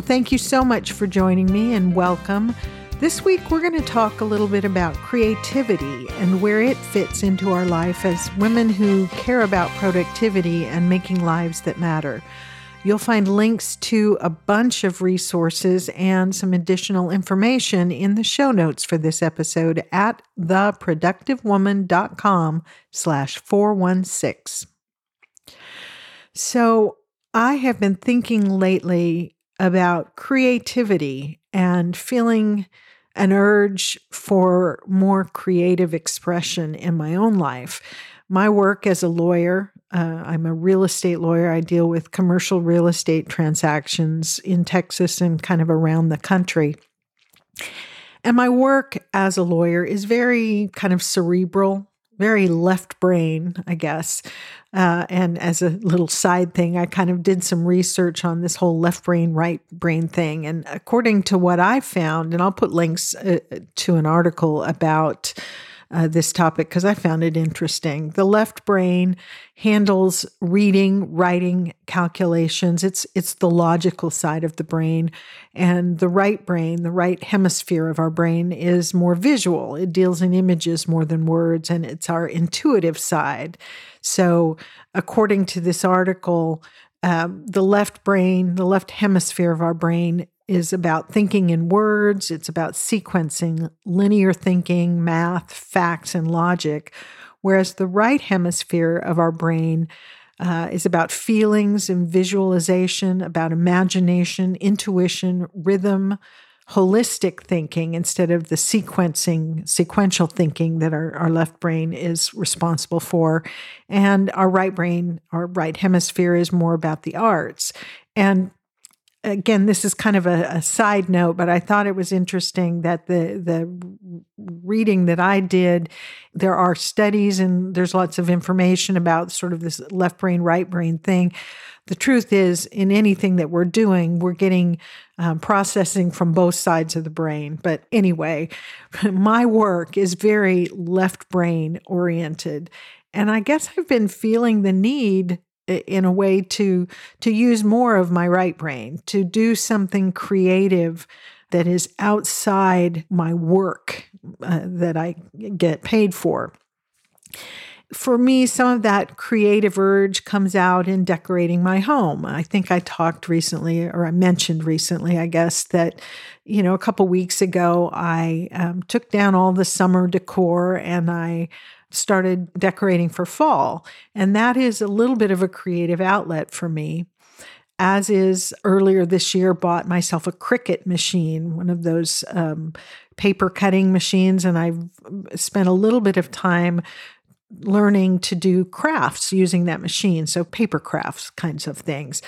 Well, thank you so much for joining me and welcome. This week, we're going to talk a little bit about creativity and where it fits into our life as women who care about productivity and making lives that matter. You'll find links to a bunch of resources and some additional information in the show notes for this episode at theproductivewoman.com slash 416. So I have been thinking lately about creativity and feeling an urge for more creative expression in my own life. My work as a lawyer, uh, I'm a real estate lawyer. I deal with commercial real estate transactions in Texas and kind of around the country. And my work as a lawyer is very kind of cerebral very left brain, I guess. Uh, and as a little side thing, I kind of did some research on this whole left brain, right brain thing. And according to what I found, and I'll put links uh, to an article about uh, this topic because I found it interesting. The left brain handles reading, writing, calculations. It's it's the logical side of the brain, and the right brain, the right hemisphere of our brain, is more visual. It deals in images more than words, and it's our intuitive side. So, according to this article, um, the left brain, the left hemisphere of our brain is about thinking in words, it's about sequencing, linear thinking, math, facts, and logic, whereas the right hemisphere of our brain uh, is about feelings and visualization, about imagination, intuition, rhythm, holistic thinking instead of the sequencing, sequential thinking that our, our left brain is responsible for. And our right brain, our right hemisphere is more about the arts. And again, this is kind of a, a, side note, but I thought it was interesting that the the reading that I did, there are studies and there's lots of information about sort of this left brain, right brain thing. The truth is, in anything that we're doing, we're getting um, processing from both sides of the brain. But anyway, my work is very left brain oriented. And I guess I've been feeling the need in a way to to use more of my right brain to do something creative that is outside my work uh, that I get paid for. For me, some of that creative urge comes out in decorating my home. I think I talked recently, or I mentioned recently, I guess, that, you know, a couple weeks ago, I um, took down all the summer decor and I started decorating for fall. And that is a little bit of a creative outlet for me. As is earlier this year, bought myself a Cricut machine, one of those um, paper cutting machines. And I've spent a little bit of time learning to do crafts using that machine. So, paper crafts kinds of things.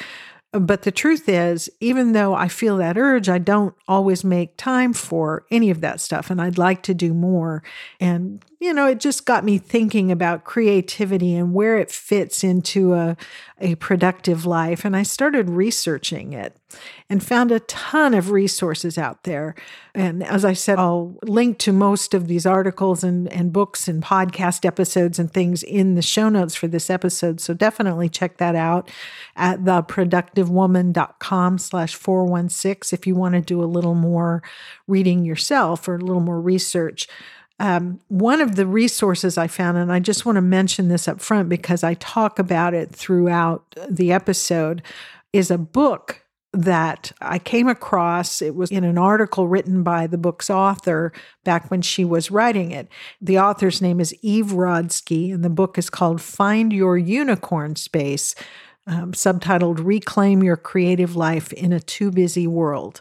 But the truth is, even though I feel that urge, I don't always make time for any of that stuff. And I'd like to do more. And, you know, it just got me thinking about creativity and where it fits into a, a productive life. And I started researching it and found a ton of resources out there. And as I said, I'll link to most of these articles and, and books and podcast episodes and things in the show notes for this episode. So definitely check that out at theproductivewoman.com slash 416 if you want to do a little more reading yourself or a little more research. Um, one of the resources I found, and I just want to mention this up front because I talk about it throughout the episode, is a book that I came across. It was in an article written by the book's author back when she was writing it. The author's name is Eve Rodsky, and the book is called Find Your Unicorn Space. Um, subtitled Reclaim Your Creative Life in a Too Busy World.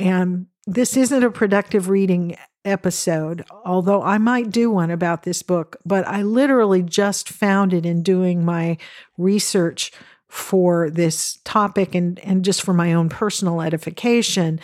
And this isn't a productive reading episode, although I might do one about this book, but I literally just found it in doing my research for this topic and, and just for my own personal edification,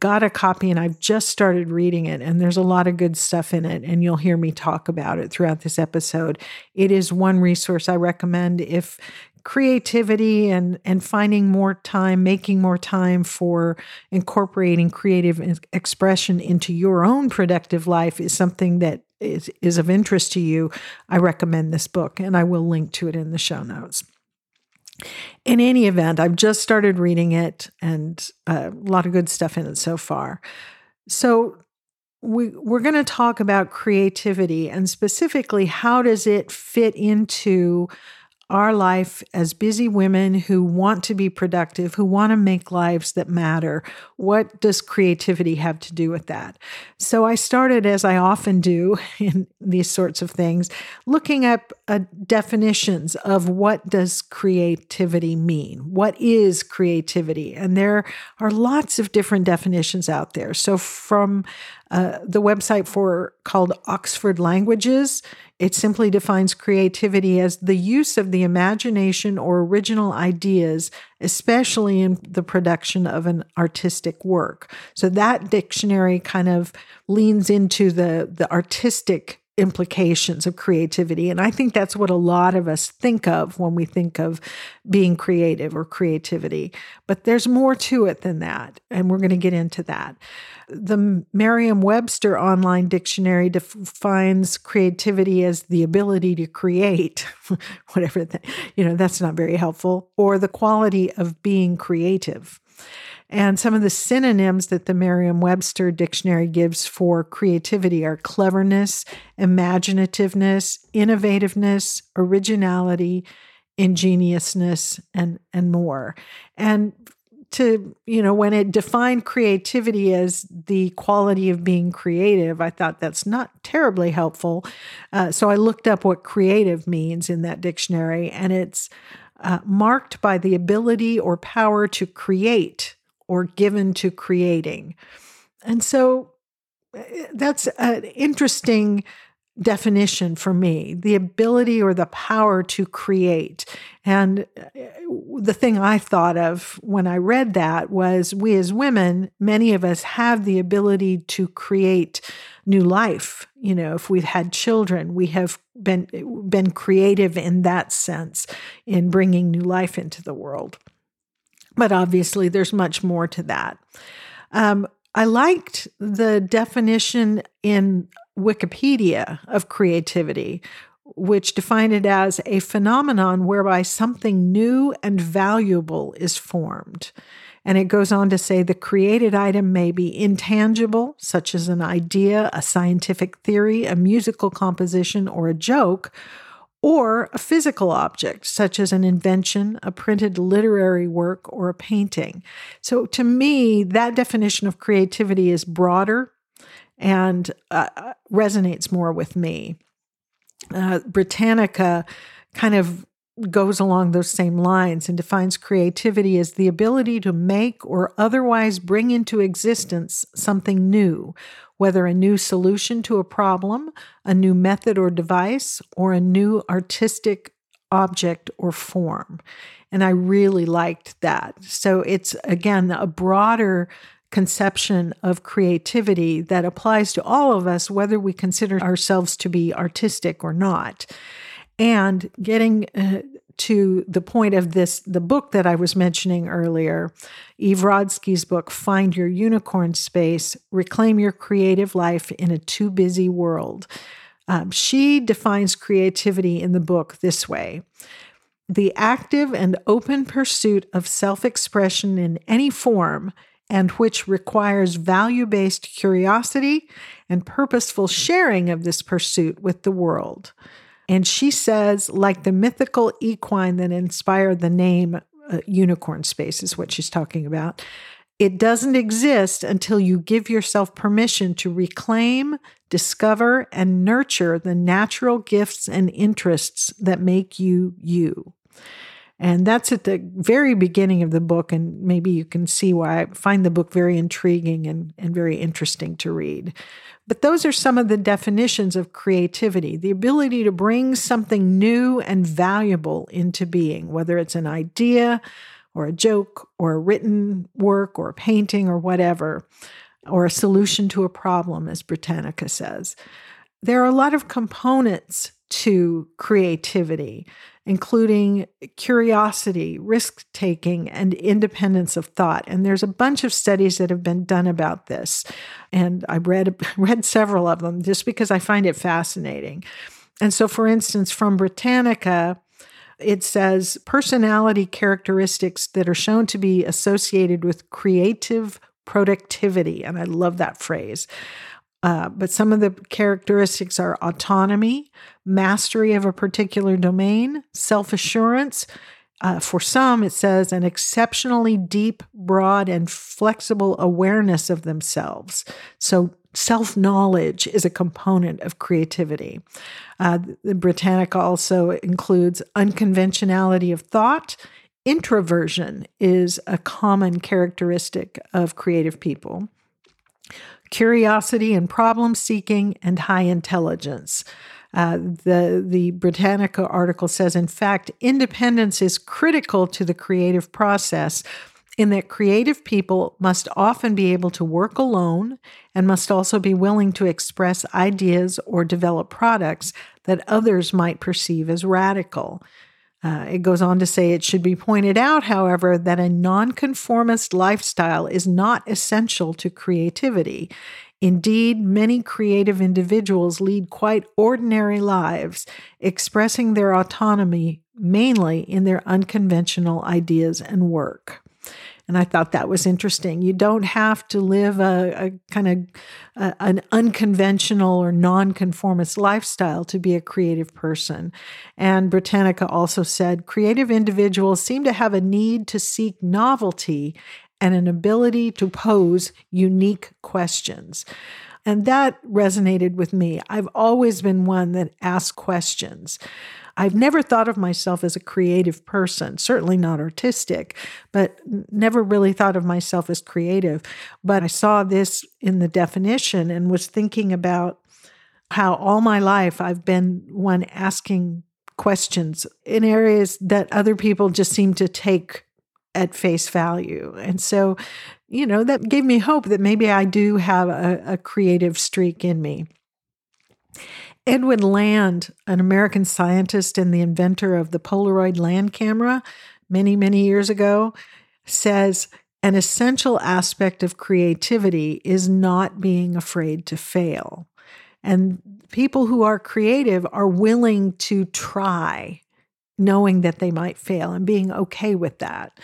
got a copy and I've just started reading it. And there's a lot of good stuff in it. And you'll hear me talk about it throughout this episode. It is one resource I recommend if creativity and and finding more time making more time for incorporating creative expression into your own productive life is something that is, is of interest to you i recommend this book and i will link to it in the show notes. In any event i've just started reading it and uh, a lot of good stuff in it so far. So we, we're going to talk about creativity and specifically how does it fit into our life as busy women who want to be productive, who want to make lives that matter. What does creativity have to do with that? So I started, as I often do in these sorts of things, looking up uh, definitions of what does creativity mean? What is creativity? And there are lots of different definitions out there. So from uh, the website for called Oxford Languages. It simply defines creativity as the use of the imagination or original ideas, especially in the production of an artistic work. So that dictionary kind of leans into the, the artistic implications of creativity. And I think that's what a lot of us think of when we think of being creative or creativity. But there's more to it than that. And we're going to get into that. The Merriam Webster Online Dictionary defines creativity as the ability to create, whatever, that, you know, that's not very helpful, or the quality of being creative. And some of the synonyms that the Merriam Webster dictionary gives for creativity are cleverness, imaginativeness, innovativeness, originality, ingeniousness, and, and more. And to, you know, when it defined creativity as the quality of being creative, I thought that's not terribly helpful. Uh, so I looked up what creative means in that dictionary, and it's uh, marked by the ability or power to create or given to creating. And so eh, that's an interesting definition for me the ability or the power to create. And eh, the thing I thought of when I read that was we as women, many of us have the ability to create new life. You know, if we've had children, we have been been creative in that sense in bringing new life into the world. But obviously, there's much more to that. Um, I liked the definition in Wikipedia of creativity, which defined it as a phenomenon whereby something new and valuable is formed. And it goes on to say the created item may be intangible, such as an idea, a scientific theory, a musical composition, or a joke, or a physical object, such as an invention, a printed literary work, or a painting. So, to me, that definition of creativity is broader and uh, resonates more with me. Uh, Britannica kind of goes along those same lines and defines creativity as the ability to make or otherwise bring into existence something new whether a new solution to a problem, a new method or device, or a new artistic object or form. And I really liked that. So it's again a broader conception of creativity that applies to all of us, whether we consider ourselves to be artistic or not. And getting uh, to the point of this, the book that I was mentioning earlier, Eve Rodsky's book, Find Your Unicorn Space Reclaim Your Creative Life in a Too Busy World. Um, she defines creativity in the book this way the active and open pursuit of self expression in any form and which requires value based curiosity and purposeful sharing of this pursuit with the world. And she says, like the mythical equine that inspired the name uh, Unicorn Space, is what she's talking about. It doesn't exist until you give yourself permission to reclaim, discover, and nurture the natural gifts and interests that make you you. And that's at the very beginning of the book. And maybe you can see why I find the book very intriguing and, and very interesting to read. But those are some of the definitions of creativity the ability to bring something new and valuable into being, whether it's an idea or a joke or a written work or a painting or whatever, or a solution to a problem, as Britannica says. There are a lot of components to creativity, including curiosity, risk taking, and independence of thought. And there's a bunch of studies that have been done about this. And I read, read several of them just because I find it fascinating. And so, for instance, from Britannica, it says personality characteristics that are shown to be associated with creative productivity. And I love that phrase. Uh, but some of the characteristics are autonomy, mastery of a particular domain, self assurance. Uh, for some, it says an exceptionally deep, broad, and flexible awareness of themselves. So, self knowledge is a component of creativity. Uh, the Britannica also includes unconventionality of thought. Introversion is a common characteristic of creative people curiosity and problem seeking, and high intelligence. Uh, the, the Britannica article says, in fact, independence is critical to the creative process in that creative people must often be able to work alone and must also be willing to express ideas or develop products that others might perceive as radical. Uh, it goes on to say it should be pointed out, however, that a nonconformist lifestyle is not essential to creativity. Indeed, many creative individuals lead quite ordinary lives, expressing their autonomy mainly in their unconventional ideas and work. And I thought that was interesting. You don't have to live a, a kind of a, an unconventional or nonconformist lifestyle to be a creative person. And Britannica also said creative individuals seem to have a need to seek novelty and an ability to pose unique questions. And that resonated with me. I've always been one that asks questions. I've never thought of myself as a creative person, certainly not artistic, but never really thought of myself as creative. But I saw this in the definition and was thinking about how all my life I've been one asking questions in areas that other people just seem to take at face value. And so, you know, that gave me hope that maybe I do have a, a creative streak in me. Edwin Land, an American scientist and the inventor of the Polaroid land camera many, many years ago, says an essential aspect of creativity is not being afraid to fail. And people who are creative are willing to try, knowing that they might fail and being okay with that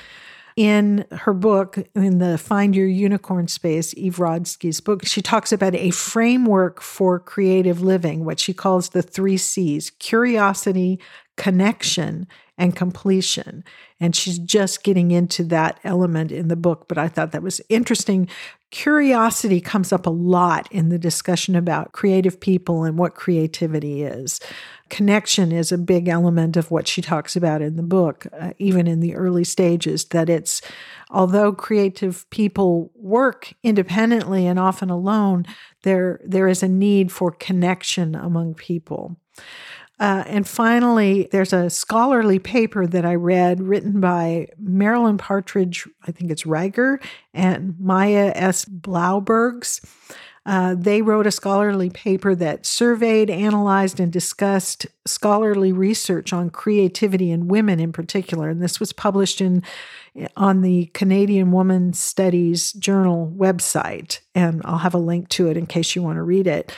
in her book, in the Find Your Unicorn Space, Eve Rodsky's book, she talks about a framework for creative living, what she calls the three C's curiosity, connection, and completion. And she's just getting into that element in the book, but I thought that was interesting. Curiosity comes up a lot in the discussion about creative people and what creativity is. Connection is a big element of what she talks about in the book, uh, even in the early stages, that it's although creative people work independently and often alone, there, there is a need for connection among people. Uh, and finally, there's a scholarly paper that I read written by Marilyn Partridge, I think it's Reiger, and Maya S. Blaubergs. Uh, they wrote a scholarly paper that surveyed, analyzed, and discussed scholarly research on creativity in women in particular. And this was published in on the Canadian Woman Studies Journal website. And I'll have a link to it in case you want to read it.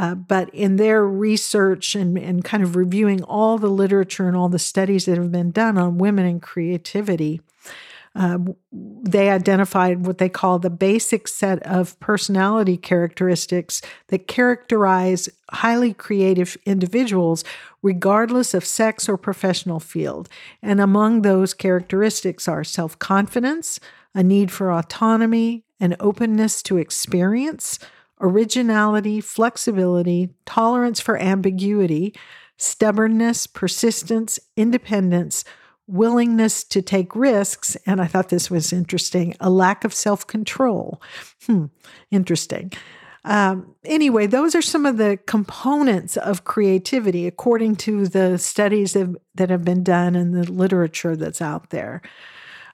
Uh, but in their research and, and kind of reviewing all the literature and all the studies that have been done on women and creativity, uh, they identified what they call the basic set of personality characteristics that characterize highly creative individuals, regardless of sex or professional field. And among those characteristics are self confidence, a need for autonomy, an openness to experience, originality, flexibility, tolerance for ambiguity, stubbornness, persistence, independence willingness to take risks, and I thought this was interesting, a lack of self control. Hmm, interesting. Um, anyway, those are some of the components of creativity according to the studies that, that have been done and the literature that's out there.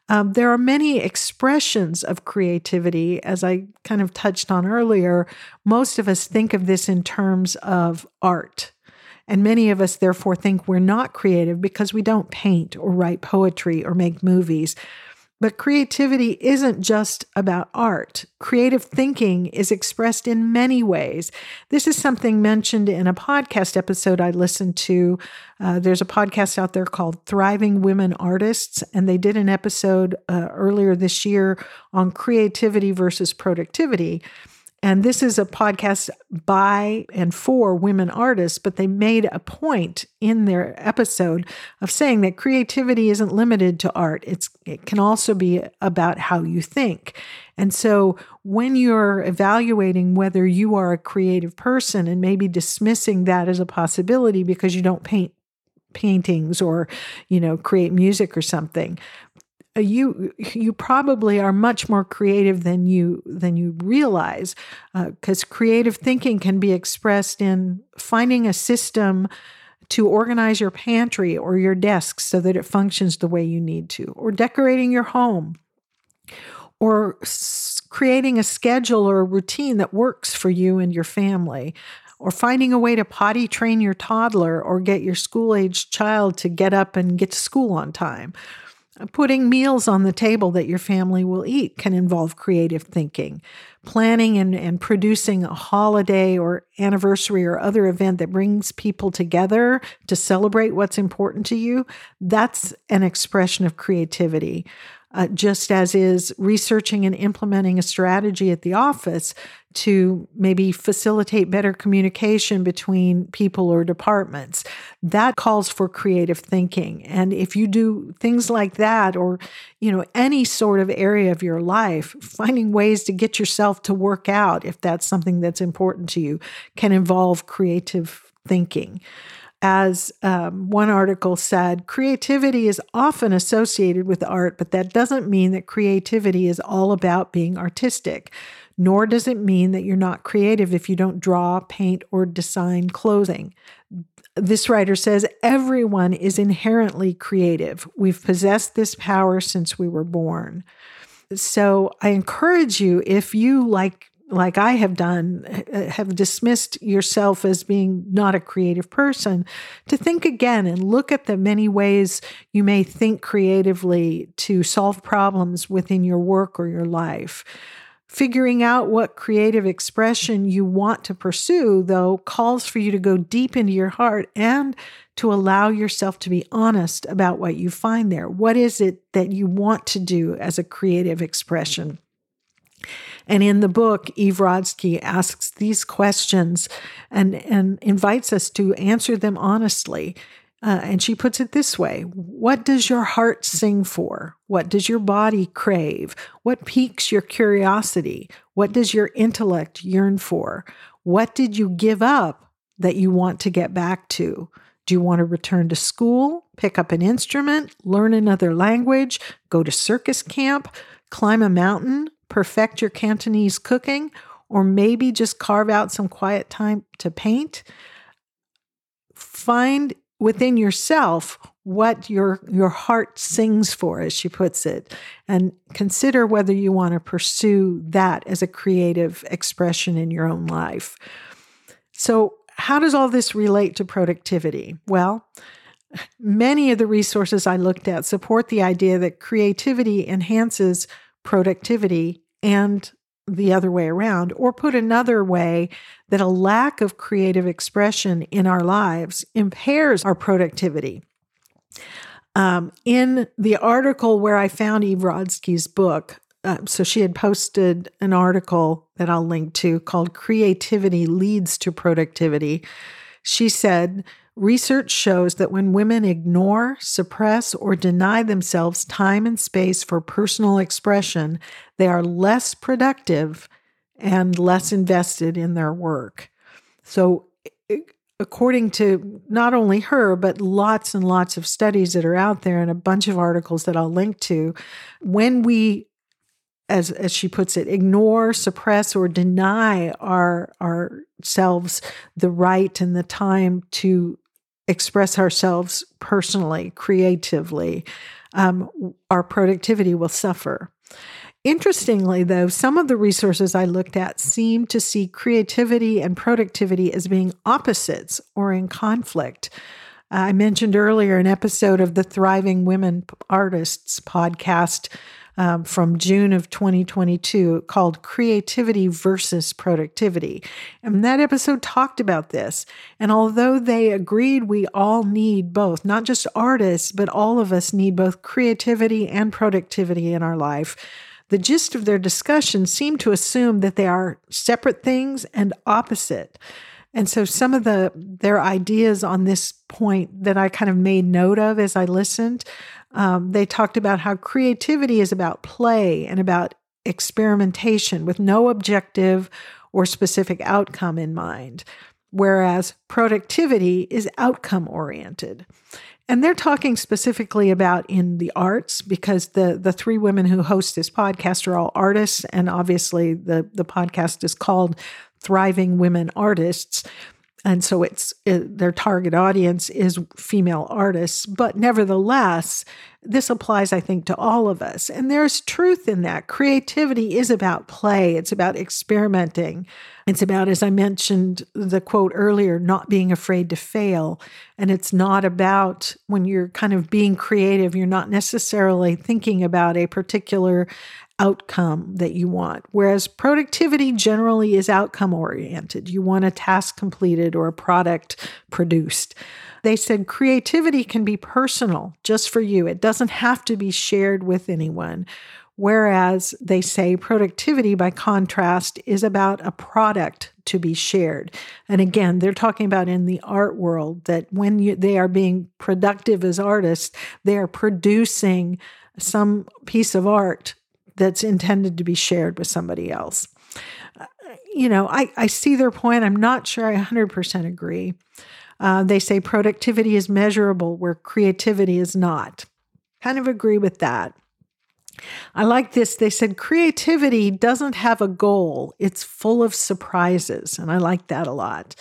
Um, there are many expressions of creativity, as I kind of touched on earlier. Most of us think of this in terms of art. And many of us, therefore, think we're not creative because we don't paint or write poetry or make movies. But creativity isn't just about art. Creative thinking is expressed in many ways. This is something mentioned in a podcast episode I listened to. Uh, there's a podcast out there called Thriving Women Artists, and they did an episode uh, earlier this year on creativity versus productivity. And this is a podcast by and for women artists, but they made a point in their episode of saying that creativity isn't limited to art. It's it can also be about how you think. And so when you're evaluating whether you are a creative person and maybe dismissing that as a possibility because you don't paint paintings or you know create music or something you you probably are much more creative than you than you realize because uh, creative thinking can be expressed in finding a system to organize your pantry or your desk so that it functions the way you need to or decorating your home or s- creating a schedule or a routine that works for you and your family or finding a way to potty train your toddler or get your school aged child to get up and get to school on time Putting meals on the table that your family will eat can involve creative thinking. Planning and, and producing a holiday or anniversary or other event that brings people together to celebrate what's important to you, that's an expression of creativity uh, just as is researching and implementing a strategy at the office to maybe facilitate better communication between people or departments. That calls for creative thinking. And if you do things like that, or, you know, any sort of area of your life, finding ways to get yourself to work out, if that's something that's important to you, can involve creative thinking as um, one article said, creativity is often associated with art, but that doesn't mean that creativity is all about being artistic. Nor does it mean that you're not creative if you don't draw, paint, or design clothing. This writer says everyone is inherently creative. We've possessed this power since we were born. So I encourage you, if you, like like I have done, eh, have dismissed yourself as being not a creative person, to think again and look at the many ways you may think creatively to solve problems within your work or your life. Figuring out what creative expression you want to pursue, though, calls for you to go deep into your heart and to allow yourself to be honest about what you find there. What is it that you want to do as a creative expression? And in the book, Eve Rodsky asks these questions and, and invites us to answer them honestly. Uh, and she puts it this way What does your heart sing for? What does your body crave? What piques your curiosity? What does your intellect yearn for? What did you give up that you want to get back to? Do you want to return to school, pick up an instrument, learn another language, go to circus camp, climb a mountain, perfect your Cantonese cooking, or maybe just carve out some quiet time to paint. Find within yourself what your your heart sings for as she puts it and consider whether you want to pursue that as a creative expression in your own life so how does all this relate to productivity well many of the resources i looked at support the idea that creativity enhances productivity and the other way around, or put another way, that a lack of creative expression in our lives impairs our productivity. Um, in the article where I found Eve Rodsky's book, uh, so she had posted an article that I'll link to called Creativity Leads to Productivity. She said, Research shows that when women ignore, suppress, or deny themselves time and space for personal expression, they are less productive and less invested in their work. So according to not only her, but lots and lots of studies that are out there and a bunch of articles that I'll link to, when we as as she puts it, ignore, suppress, or deny our ourselves the right and the time to express ourselves personally, creatively, um, our productivity will suffer. Interestingly, though, some of the resources I looked at seem to see creativity and productivity as being opposites or in conflict. I mentioned earlier an episode of the Thriving Women Artists podcast um, from June of 2022 called Creativity versus Productivity. And that episode talked about this. And although they agreed we all need both, not just artists, but all of us need both creativity and productivity in our life, the gist of their discussion seemed to assume that they are separate things and opposite. And so some of the their ideas on this point that I kind of made note of as I listened um, they talked about how creativity is about play and about experimentation with no objective or specific outcome in mind, whereas productivity is outcome oriented. And they're talking specifically about in the arts because the the three women who host this podcast are all artists, and obviously the the podcast is called Thriving Women Artists and so it's it, their target audience is female artists but nevertheless this applies i think to all of us. And there's truth in that. Creativity is about play. It's about experimenting. It's about as i mentioned the quote earlier not being afraid to fail. And it's not about when you're kind of being creative you're not necessarily thinking about a particular outcome that you want. Whereas productivity generally is outcome oriented. You want a task completed or a product produced. They said creativity can be personal just for you, it doesn't have to be shared with anyone. Whereas they say productivity, by contrast, is about a product to be shared. And again, they're talking about in the art world that when you, they are being productive as artists, they are producing some piece of art that's intended to be shared with somebody else. Uh, you know, I, I see their point. I'm not sure I 100% agree. Uh, they say productivity is measurable where creativity is not. Kind of agree with that. I like this. They said creativity doesn't have a goal, it's full of surprises. And I like that a lot.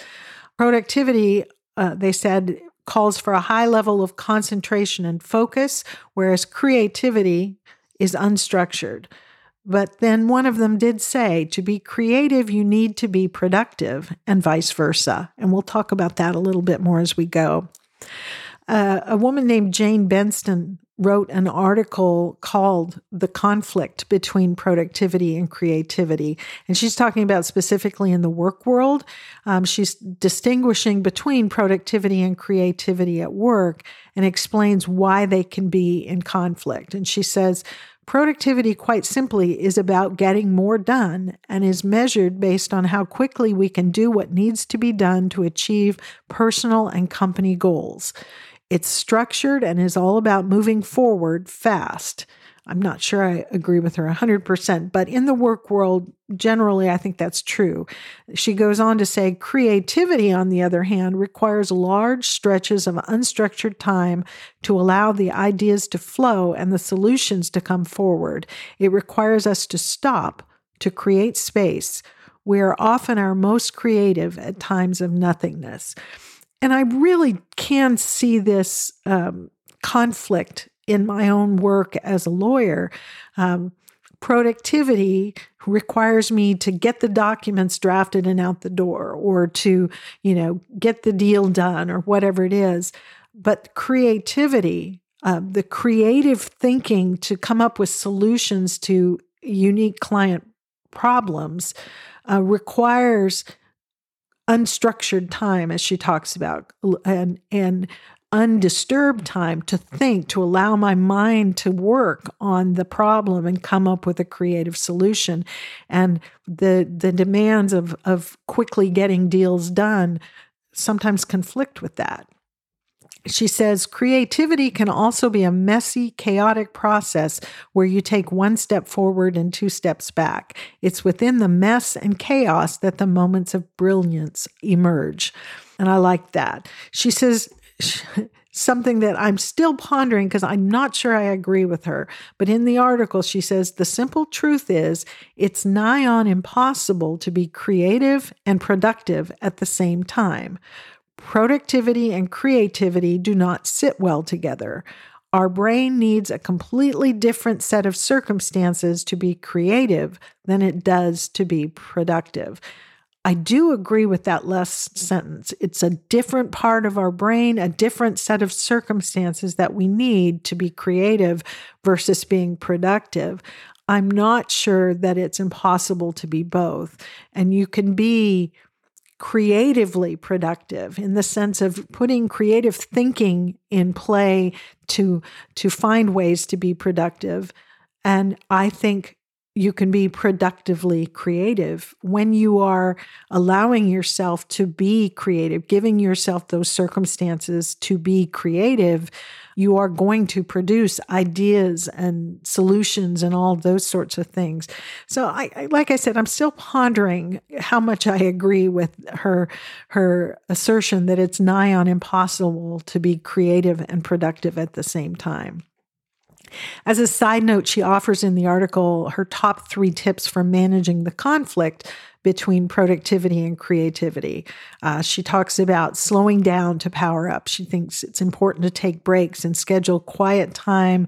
Productivity, uh, they said, calls for a high level of concentration and focus, whereas creativity is unstructured. But then one of them did say to be creative, you need to be productive, and vice versa. And we'll talk about that a little bit more as we go. Uh, a woman named Jane Benston wrote an article called The Conflict Between Productivity and Creativity. And she's talking about specifically in the work world. Um, she's distinguishing between productivity and creativity at work and explains why they can be in conflict. And she says, Productivity, quite simply, is about getting more done and is measured based on how quickly we can do what needs to be done to achieve personal and company goals. It's structured and is all about moving forward fast. I'm not sure I agree with her 100%, but in the work world, generally, I think that's true. She goes on to say creativity, on the other hand, requires large stretches of unstructured time to allow the ideas to flow and the solutions to come forward. It requires us to stop, to create space. We are often our most creative at times of nothingness. And I really can see this um, conflict in my own work as a lawyer. Um, productivity requires me to get the documents drafted and out the door or to you know get the deal done or whatever it is but creativity uh, the creative thinking to come up with solutions to unique client problems uh, requires unstructured time, as she talks about, and, and undisturbed time to think, to allow my mind to work on the problem and come up with a creative solution. And the the demands of of quickly getting deals done sometimes conflict with that. She says creativity can also be a messy, chaotic process where you take one step forward and two steps back. It's within the mess and chaos that the moments of brilliance emerge. And I like that. She says, something that I'm still pondering because I'm not sure I agree with her. But in the article, she says the simple truth is it's nigh on impossible to be creative and productive at the same time. Productivity and creativity do not sit well together. Our brain needs a completely different set of circumstances to be creative than it does to be productive. I do agree with that last sentence. It's a different part of our brain, a different set of circumstances that we need to be creative versus being productive. I'm not sure that it's impossible to be both. And you can be creatively productive in the sense of putting creative thinking in play to to find ways to be productive and i think you can be productively creative when you are allowing yourself to be creative, giving yourself those circumstances to be creative. You are going to produce ideas and solutions and all those sorts of things. So, I, I, like I said, I'm still pondering how much I agree with her her assertion that it's nigh on impossible to be creative and productive at the same time. As a side note, she offers in the article her top three tips for managing the conflict between productivity and creativity. Uh, she talks about slowing down to power up. She thinks it's important to take breaks and schedule quiet time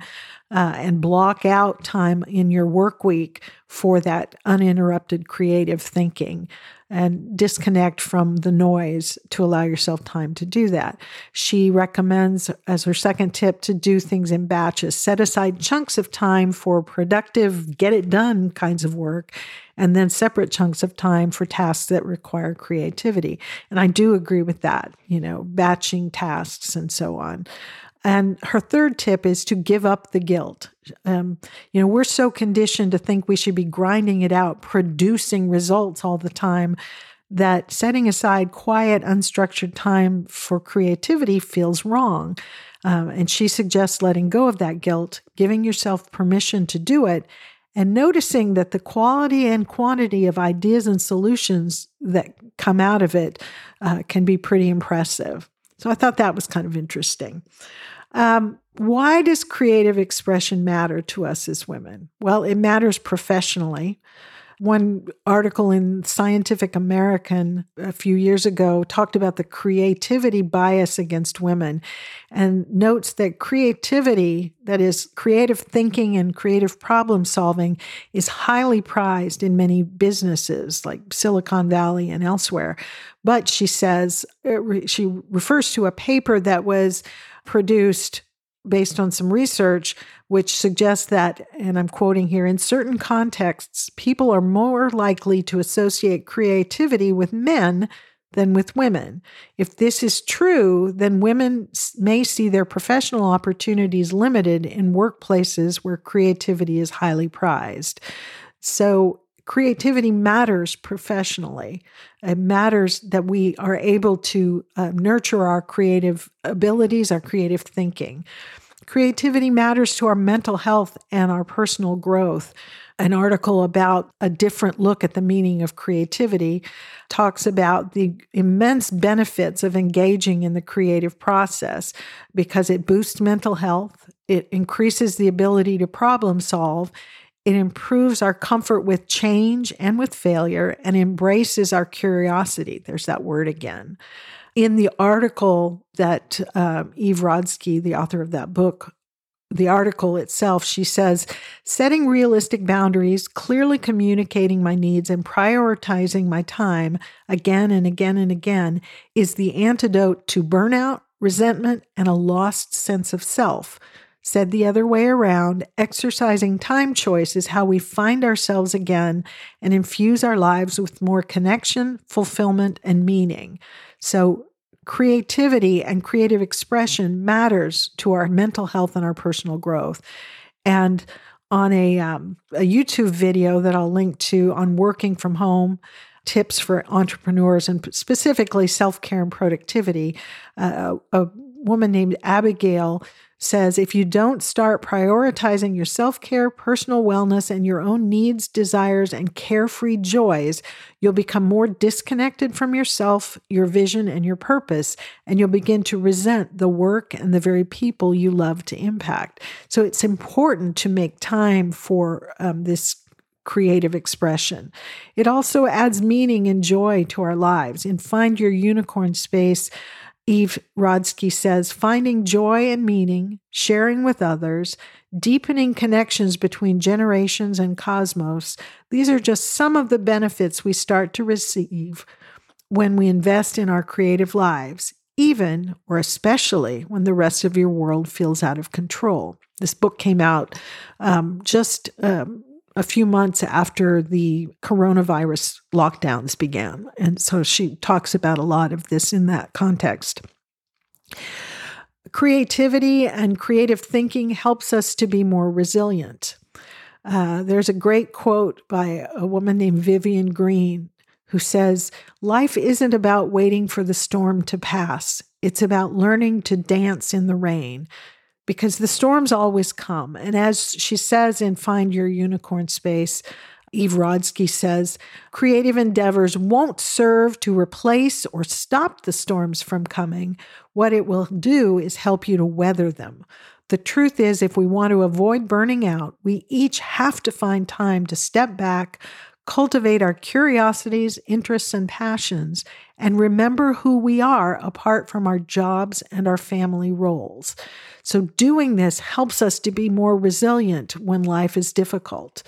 uh, and block out time in your work week for that uninterrupted creative thinking and disconnect from the noise to allow yourself time to do that. She recommends, as her second tip, to do things in batches. Set aside chunks of time for productive, get it done kinds of work, and then separate chunks of time for tasks that require creativity. And I do agree with that, you know, batching tasks and so on. And her third tip is to give up the guilt. Um, you know, we're so conditioned to think we should be grinding it out, producing results all the time, that setting aside quiet, unstructured time for creativity feels wrong. Um, and she suggests letting go of that guilt, giving yourself permission to do it, and noticing that the quality and quantity of ideas and solutions that come out of it uh, can be pretty impressive. So I thought that was kind of interesting. Um, why does creative expression matter to us as women? Well, it matters professionally. One article in Scientific American a few years ago talked about the creativity bias against women and notes that creativity, that is, creative thinking and creative problem solving, is highly prized in many businesses like Silicon Valley and elsewhere. But she says, uh, she refers to a paper that was produced based on some research, which suggests that, and I'm quoting here, in certain contexts, people are more likely to associate creativity with men than with women. If this is true, then women may see their professional opportunities limited in workplaces where creativity is highly prized. So, creativity matters professionally. It matters that we are able to uh, nurture our creative abilities, our creative thinking. Creativity matters to our mental health and our personal growth. An article about a different look at the meaning of creativity talks about the immense benefits of engaging in the creative process because it boosts mental health, it increases the ability to problem solve, it improves our comfort with change and with failure and embraces our curiosity. There's that word again. In the article that um, Eve Rodsky, the author of that book, the article itself, she says, setting realistic boundaries, clearly communicating my needs, and prioritizing my time again and again and again is the antidote to burnout, resentment, and a lost sense of self. Said the other way around, exercising time choice is how we find ourselves again and infuse our lives with more connection, fulfillment, and meaning. So, creativity and creative expression matters to our mental health and our personal growth. And on a, um, a YouTube video that I'll link to on working from home, tips for entrepreneurs and specifically self care and productivity, uh, a woman named Abigail says if you don't start prioritizing your self care, personal wellness, and your own needs, desires, and carefree joys, you'll become more disconnected from yourself, your vision, and your purpose, and you'll begin to resent the work and the very people you love to impact. So it's important to make time for um, this creative expression. It also adds meaning and joy to our lives. In Find Your Unicorn Space, Eve Rodsky says finding joy and meaning, sharing with others, deepening connections between generations and cosmos, these are just some of the benefits we start to receive when we invest in our creative lives, even or especially when the rest of your world feels out of control. This book came out um, just um, a few months after the coronavirus lockdowns began. And so she talks about a lot of this in that context. Creativity and creative thinking helps us to be more resilient. Uh, there's a great quote by a woman named Vivian Green who says, Life isn't about waiting for the storm to pass. It's about learning to dance in the rain because the storms always come. And as she says in Find Your Unicorn Space, Eve Rodsky says, creative endeavors won't serve to replace or stop the storms from coming. What it will do is help you to weather them. The truth is, if we want to avoid burning out, we each have to find time to step back, cultivate our curiosities, interests, and passions, and remember who we are apart from our jobs and our family roles. So, doing this helps us to be more resilient when life is difficult.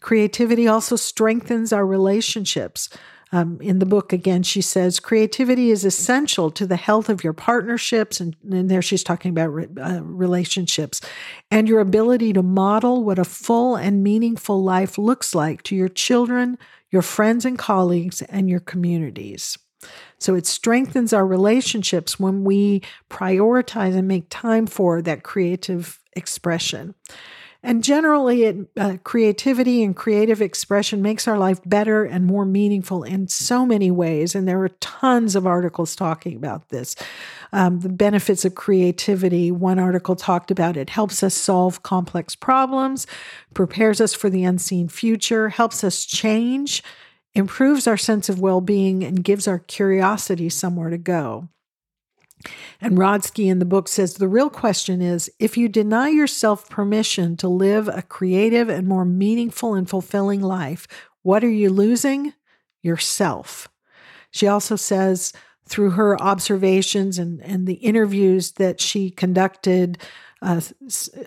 Creativity also strengthens our relationships. Um, in the book, again, she says creativity is essential to the health of your partnerships. And, and there she's talking about re, uh, relationships and your ability to model what a full and meaningful life looks like to your children, your friends and colleagues, and your communities. So it strengthens our relationships when we prioritize and make time for that creative expression. And generally, it, uh, creativity and creative expression makes our life better and more meaningful in so many ways. And there are tons of articles talking about this. Um, the benefits of creativity, one article talked about it helps us solve complex problems, prepares us for the unseen future, helps us change, improves our sense of well being, and gives our curiosity somewhere to go. And Rodsky in the book says the real question is if you deny yourself permission to live a creative and more meaningful and fulfilling life, what are you losing? Yourself. She also says through her observations and, and the interviews that she conducted uh,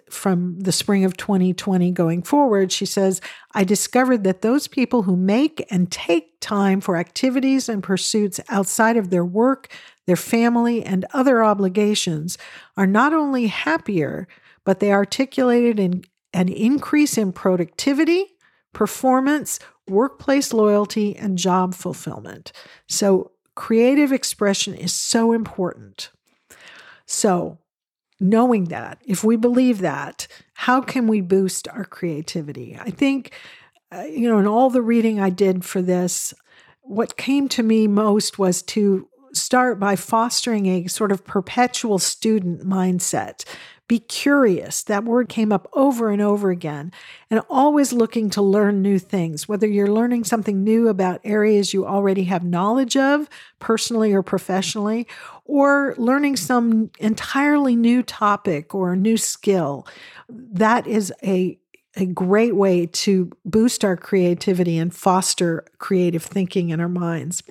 from the spring of 2020 going forward, she says, I discovered that those people who make and take time for activities and pursuits outside of their work, their family, and other obligations are not only happier, but they articulated in an increase in productivity, performance, workplace loyalty, and job fulfillment. So, creative expression is so important. So, knowing that, if we believe that, how can we boost our creativity? I think, uh, you know, in all the reading I did for this, what came to me most was to start by fostering a sort of perpetual student mindset. Be curious. That word came up over and over again, and always looking to learn new things, whether you're learning something new about areas you already have knowledge of, personally or professionally, or learning some entirely new topic or new skill. That is a a great way to boost our creativity and foster creative thinking in our minds.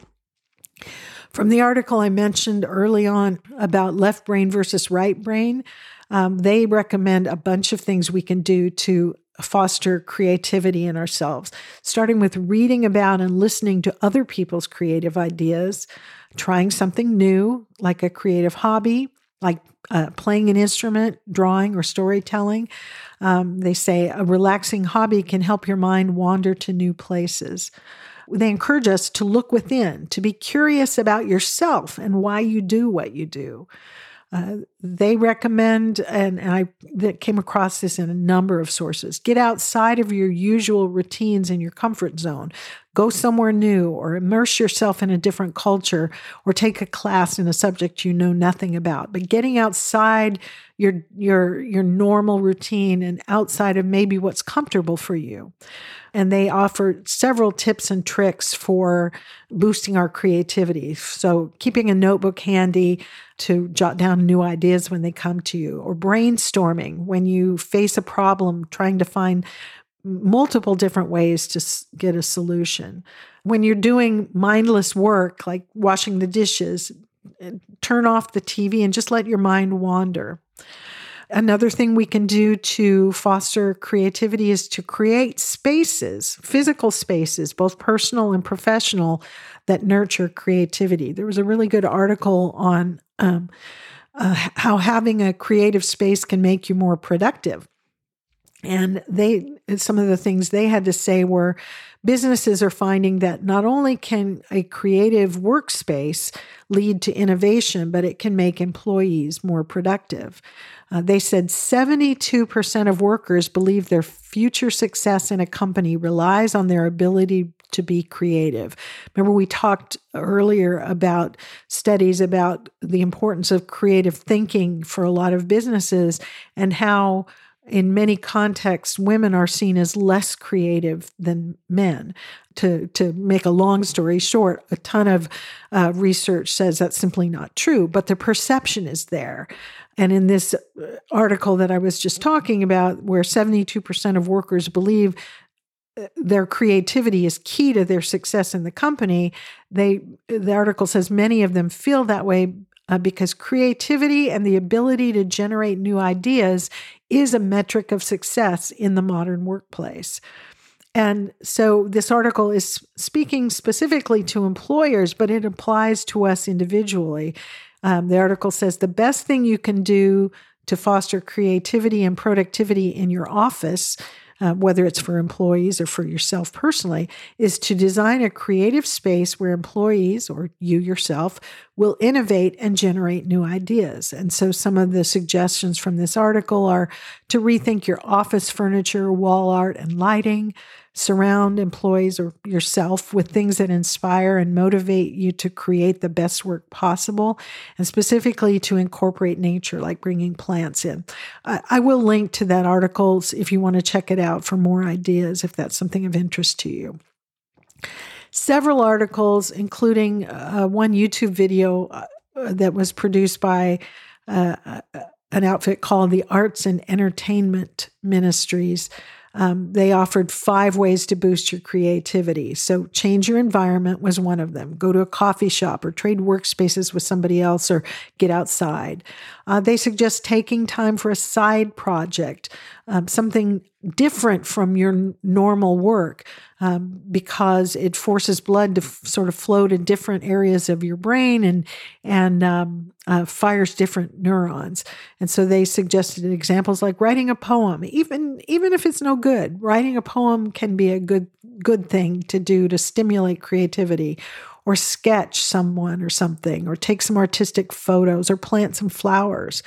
From the article I mentioned early on about left brain versus right brain, um, they recommend a bunch of things we can do to foster creativity in ourselves, starting with reading about and listening to other people's creative ideas, trying something new, like a creative hobby, like uh, playing an instrument, drawing, or storytelling. Um, they say a relaxing hobby can help your mind wander to new places they encourage us to look within, to be curious about yourself and why you do what you do. Uh, they recommend, and, and I that came across this in a number of sources get outside of your usual routines and your comfort zone. Go somewhere new or immerse yourself in a different culture or take a class in a subject you know nothing about. But getting outside your your your normal routine and outside of maybe what's comfortable for you. And they offer several tips and tricks for boosting our creativity. So keeping a notebook handy to jot down new ideas when they come to you, or brainstorming when you face a problem, trying to find multiple different ways to get a solution. When you're doing mindless work like washing the dishes, eh, turn off the TV and just let your mind wander. Another thing we can do to foster creativity is to create spaces, physical spaces, both personal and professional, that nurture creativity. There was a really good article on um, uh, how having a creative space can make you more productive. And they, some of the things they had to say were businesses are finding that not only can a creative workspace lead to innovation, but it can make employees more productive. Uh, they said 72% of workers believe their future success in a company relies on their ability to be creative. Remember, we talked earlier about studies about the importance of creative thinking for a lot of businesses and how in many contexts, women are seen as less creative than men. To, to make a long story short, a ton of uh, research says that's simply not true, but the perception is there. And in this uh, article that I was just talking about, where 72% of workers believe uh, their creativity is key to their success in the company, they the article says many of them feel that way uh, because creativity and the ability to generate new ideas is a metric of success in the modern workplace. And so this article is speaking specifically to employers, but it applies to us individually. Um, the article says the best thing you can do to foster creativity and productivity in your office uh, whether it's for employees or for yourself personally, is to design a creative space where employees or you yourself will innovate and generate new ideas. And so some of the suggestions from this article are to rethink your office furniture, wall art, and lighting, surround employees or yourself with things that inspire and motivate you to create the best work possible, and specifically to incorporate nature, like bringing plants in. I, I will link to that article if you want to check it out for more ideas, if that's something of interest to you. Several articles, including uh, one YouTube video uh, that was produced by uh, uh an outfit called the Arts and Entertainment Ministries um, they offered five ways to boost your creativity. So, change your environment was one of them. Go to a coffee shop or trade workspaces with somebody else or get outside. Uh, they suggest taking time for a side project, um, something different from your normal work um, because it forces blood to f- sort of flow to different areas of your brain and and um, uh, fires different neurons. And so they suggested examples like writing a poem, even even if it's no good. Writing a poem can be a good good thing to do to stimulate creativity. Or sketch someone or something, or take some artistic photos, or plant some flowers.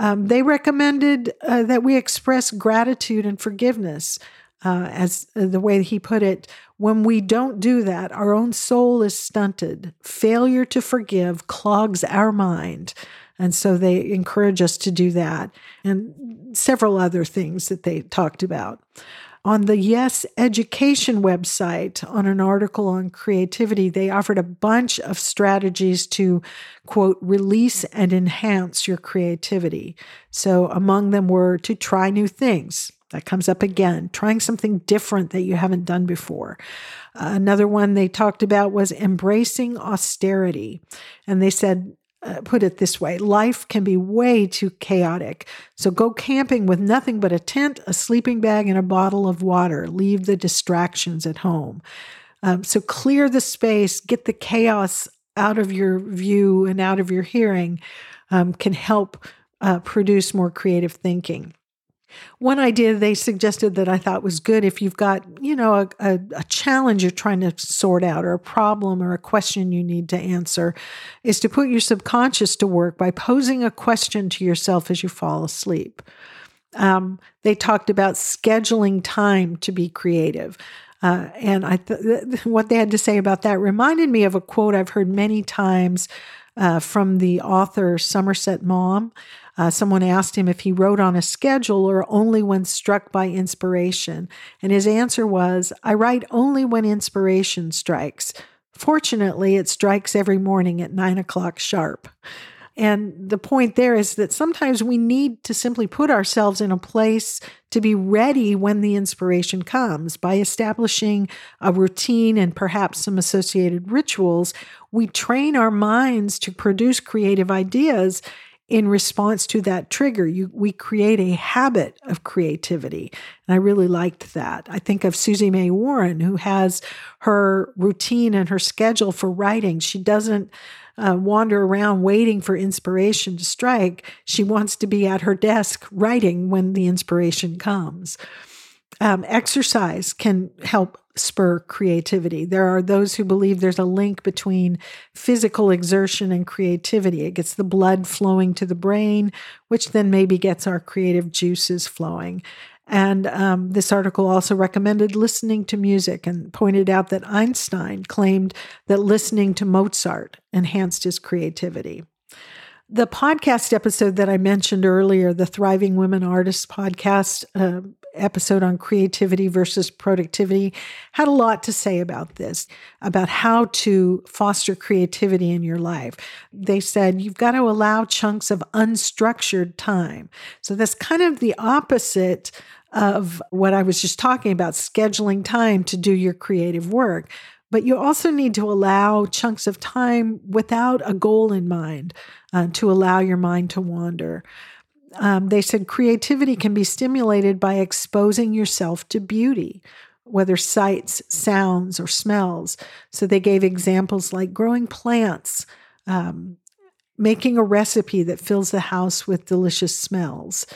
Um, they recommended uh, that we express gratitude and forgiveness. Uh, as uh, the way he put it, when we don't do that, our own soul is stunted. Failure to forgive clogs our mind. And so they encourage us to do that and several other things that they talked about. On the Yes Education website, on an article on creativity, they offered a bunch of strategies to, quote, release and enhance your creativity. So among them were to try new things. That comes up again, trying something different that you haven't done before. Uh, another one they talked about was embracing austerity. And they said, uh, put it this way life can be way too chaotic. So go camping with nothing but a tent, a sleeping bag, and a bottle of water. Leave the distractions at home. Um, so clear the space, get the chaos out of your view and out of your hearing, um, can help uh, produce more creative thinking. One idea they suggested that I thought was good if you've got, you know, a, a, a, challenge you're trying to sort out or a problem or a question you need to answer is to put your subconscious to work by posing a question to yourself as you fall asleep. Um, they talked about scheduling time to be creative. Uh, and I th- what they had to say about that reminded me of a quote I've heard many times uh, from the author Somerset Maugham. Uh, someone asked him if he wrote on a schedule or only when struck by inspiration. And his answer was, I write only when inspiration strikes. Fortunately, it strikes every morning at nine o'clock sharp. And the point there is that sometimes we need to simply put ourselves in a place to be ready when the inspiration comes. By establishing a routine and perhaps some associated rituals, we train our minds to produce creative ideas in response to that trigger. You, we create a habit of creativity. And I really liked that. I think of Susie May Warren, who has her routine and her schedule for writing. She doesn't uh, wander around waiting for inspiration to strike. She wants to be at her desk writing when the inspiration comes. Um, exercise can help spur creativity. There are those who believe there's a link between physical exertion and creativity. It gets the blood flowing to the brain, which then maybe gets our creative juices flowing. And um, this article also recommended listening to music and pointed out that Einstein claimed that listening to Mozart enhanced his creativity. The podcast episode that I mentioned earlier, the Thriving Women Artists podcast uh, episode on creativity versus productivity, had a lot to say about this, about how to foster creativity in your life. They said you've got to allow chunks of unstructured time. So that's kind of the opposite of what I was just talking about, scheduling time to do your creative work. But you also need to allow chunks of time without a goal in mind uh, to allow your mind to wander. Um, they said creativity can be stimulated by exposing yourself to beauty, whether sights, sounds, or smells. So they gave examples like growing plants, um, making a recipe that fills the house with delicious smells,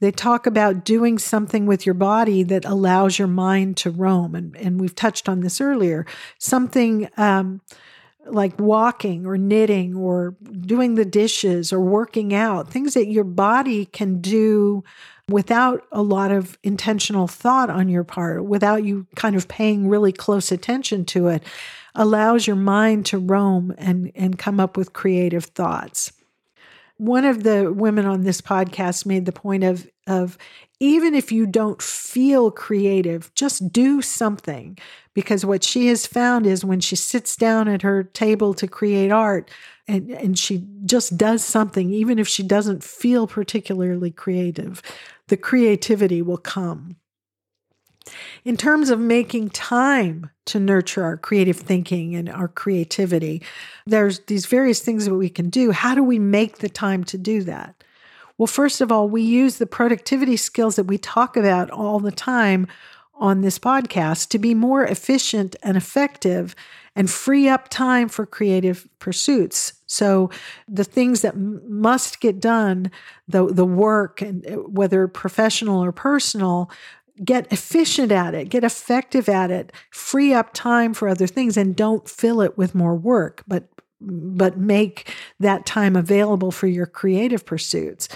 they talk about doing something with your body that allows your mind to roam. And, and we've touched on this earlier. Something um, like walking or knitting or doing the dishes or working out, things that your body can do without a lot of intentional thought on your part, without you kind of paying really close attention to it, allows your mind to roam and, and come up with creative thoughts. One of the women on this podcast made the point of of even if you don't feel creative, just do something. Because what she has found is when she sits down at her table to create art and, and she just does something, even if she doesn't feel particularly creative, the creativity will come. In terms of making time to nurture our creative thinking and our creativity, there's these various things that we can do. How do we make the time to do that? Well, first of all, we use the productivity skills that we talk about all the time on this podcast to be more efficient and effective and free up time for creative pursuits. So the things that m- must get done, the the work and uh, whether professional or personal, get efficient at it, get effective at it, free up time for other things and don't fill it with more work, but but make that time available for your creative pursuits.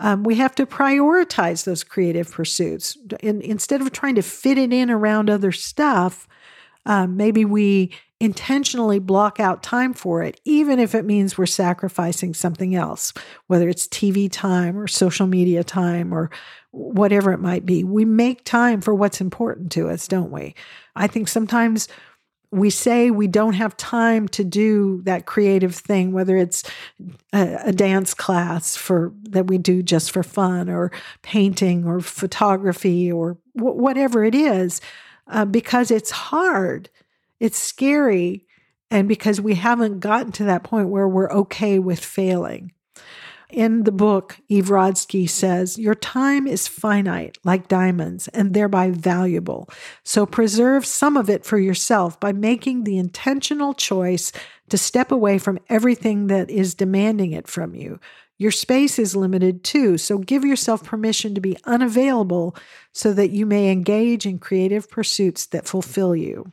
Um, we have to prioritize those creative pursuits. In, instead of trying to fit it in around other stuff, um, maybe we intentionally block out time for it, even if it means we're sacrificing something else, whether it's TV time or social media time or whatever it might be. We make time for what's important to us, don't we? I think sometimes we say we don't have time to do that creative thing, whether it's a, a, dance class for that we do just for fun, or painting, or photography, or w- whatever it is, uh, because it's hard, it's scary, and because we haven't gotten to that point where we're okay with failing. In the book, Eve says, Your time is finite, like diamonds, and thereby valuable. So preserve some of it for yourself by making the intentional choice to step away from everything that is demanding it from you Your space is limited too, so give yourself permission to be unavailable so that you may engage in creative pursuits that fulfill you.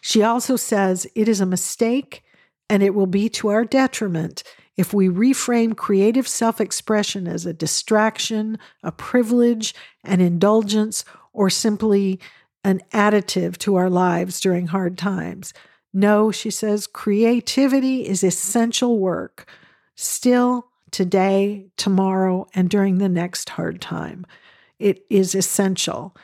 She also says it is a mistake and it will be to our detriment if we reframe creative self expression as a distraction, a privilege, an indulgence, or simply an additive to our lives during hard times. No, she says, creativity is essential work, still today, tomorrow, and during the next hard time. It is essential.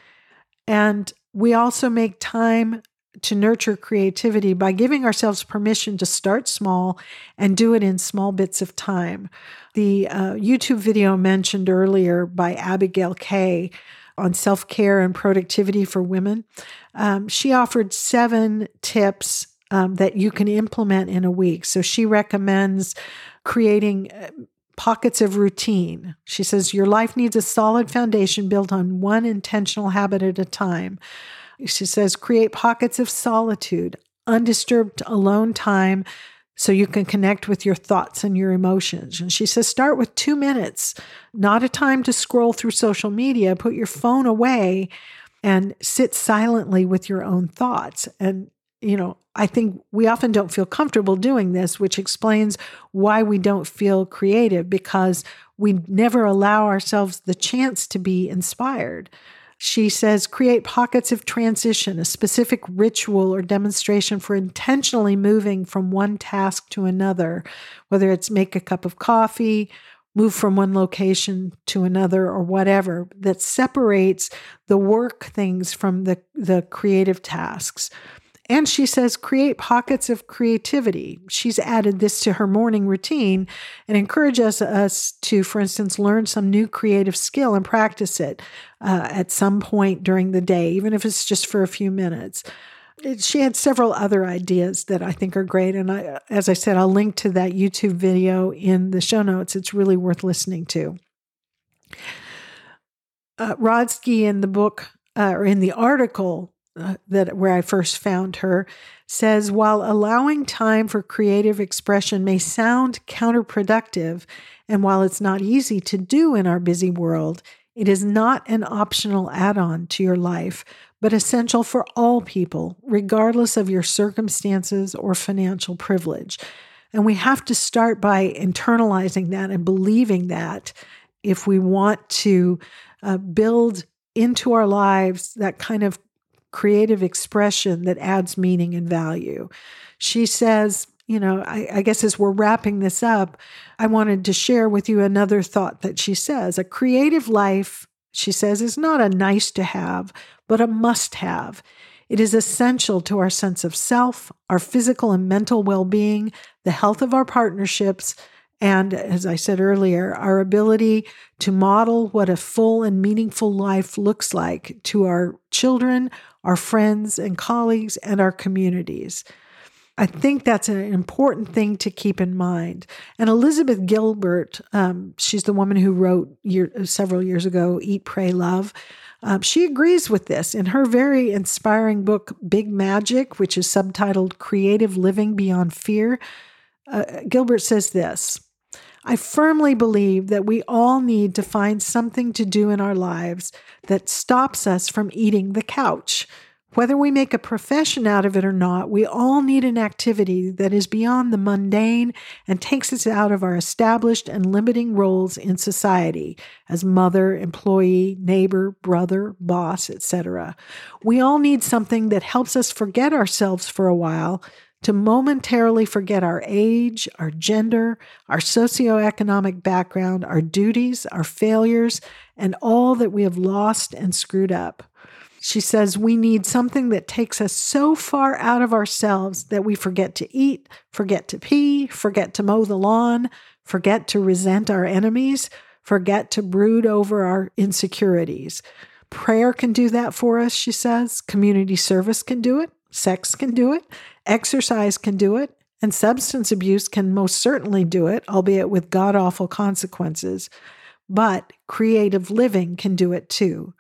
And we also make time to nurture creativity by giving ourselves permission to start small and do it in small bits of time. The uh, YouTube video mentioned earlier by Abigail Kay on self care and productivity for women, um, she offered seven tips um, that you can implement in a week. So she recommends creating uh, pockets of routine. She says your life needs a solid foundation built on one intentional habit at a time. She says create pockets of solitude, undisturbed alone time so you can connect with your thoughts and your emotions. And she says start with 2 minutes, not a time to scroll through social media, put your phone away and sit silently with your own thoughts and you know, I think we often don't feel comfortable doing this, which explains why we don't feel creative because we never allow ourselves the chance to be inspired. She says, create pockets of transition, a specific ritual or demonstration for intentionally moving from one task to another, whether it's make a cup of coffee, move from one location to another, or whatever, that separates the work things from the, the creative tasks. And she says, create pockets of creativity. She's added this to her morning routine and encourages us to, for instance, learn some new creative skill and practice it uh, at some point during the day, even if it's just for a few minutes. She had several other ideas that I think are great. And I, as I said, I'll link to that YouTube video in the show notes. It's really worth listening to. Uh, Rodsky in the book, uh, or in the article uh, that where I first found her says while allowing time for creative expression may sound counterproductive and while it's not easy to do in our busy world it is not an optional add-on to your life but essential for all people regardless of your circumstances or financial privilege. And we have to start by internalizing that and believing that if we want to uh, build into our lives that kind of creative expression that adds meaning and value. She says, you know, I, I, guess as we're wrapping this up, I wanted to share with you another thought that she says. A creative life, she says, is not a nice to have, but a must have. It is essential to our sense of self, our physical and mental well being, the health of our partnerships, and as I said earlier, our ability to model what a full and meaningful life looks like to our children, our friends and colleagues, and our communities. I think that's an important thing to keep in mind. And Elizabeth Gilbert, um, she's the woman who wrote year, several years ago, Eat, Pray, Love. Um, she agrees with this in her very inspiring book, Big Magic, which is subtitled Creative Living Beyond Fear. Uh, Gilbert says this I firmly believe that we all need to find something to do in our lives that stops us from eating the couch. Whether we make a profession out of it or not, we all need an activity that is beyond the mundane and takes us out of our established and limiting roles in society as mother, employee, neighbor, brother, boss, etc. We all need something that helps us forget ourselves for a while to momentarily forget our age, our gender, our socioeconomic background, our duties, our failures, and all that we have lost and screwed up. She says we need something that takes us so far out of ourselves that we forget to eat, forget to pee, forget to mow the lawn, forget to resent our enemies, forget to brood over our insecurities. Prayer can do that for us, she says. Community service can do it. Sex can do it. Exercise can do it, and substance abuse can most certainly do it, albeit with god awful consequences. But creative living can do it too.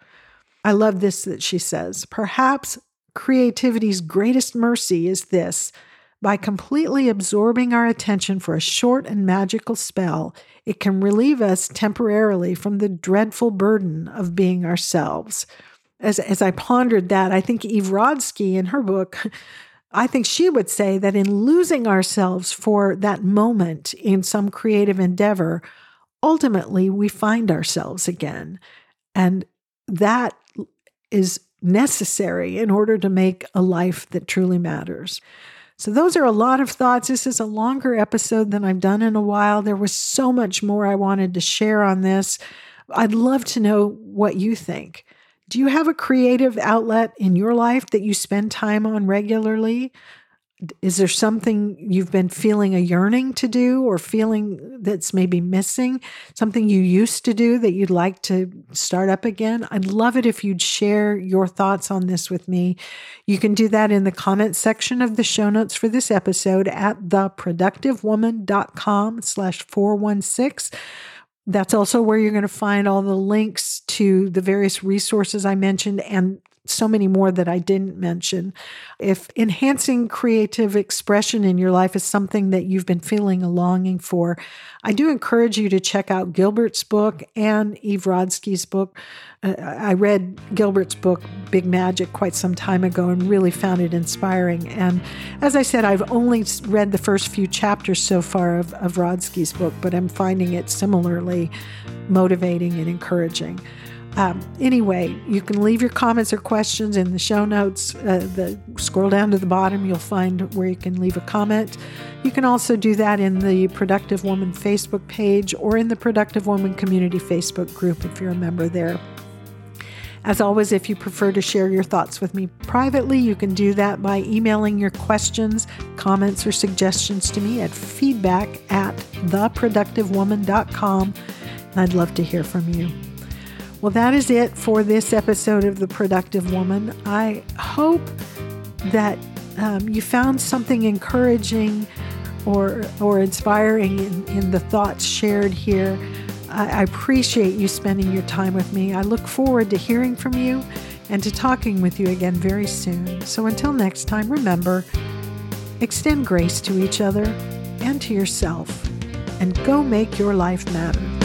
I love this that she says. Perhaps creativity's greatest mercy is this By completely absorbing our attention for a short and magical spell, it can relieve us temporarily from the dreadful burden of being ourselves. As, as I pondered that, I think Eve Rodsky in her book, I think she would say that in losing ourselves for that moment in some creative endeavor, ultimately we find ourselves again. And that is necessary in order to make a life that truly matters. So, those are a lot of thoughts. This is a longer episode than I've done in a while. There was so much more I wanted to share on this. I'd love to know what you think. Do you have a creative outlet in your life that you spend time on regularly? is there something you've been feeling a yearning to do or feeling that's maybe missing? Something you used to do that you'd like to start up again? I'd love it if you'd share your thoughts on this with me. You can do that in the comment section of the show notes for this episode at theproductivewoman.com slash 416 that's also where you're going to find all the links to the various resources I mentioned and so many more that I didn't mention. If enhancing creative expression in your life is something that you've been feeling a longing for, I do encourage you to check out Gilbert's book and Eve Rodsky's book. Uh, I read Gilbert's book, Big Magic, quite some time ago and really found it inspiring. And as I said, I've only read the first few chapters so far of, of Rodsky's book, but I'm finding it similarly motivating and encouraging. Um, anyway, you can leave your comments or questions in the show notes. Uh, the scroll down to the bottom, you'll find where you can leave a comment. You can also do that in the Productive Woman Facebook page or in the Productive Woman Community Facebook group if you're a member there. As always, if you prefer to share your thoughts with me privately, you can do that by emailing your questions, comments, or suggestions to me at feedback at theproductivewoman.com. I'd love to hear from you. Well, that is it for this episode of The Productive Woman. I hope that um, you found something encouraging or, or inspiring in, in the thoughts shared here. I, I appreciate you spending your time with me. I look forward to hearing from you and to talking with you again very soon. So until next time, remember extend grace to each other and to yourself, and go make your life matter.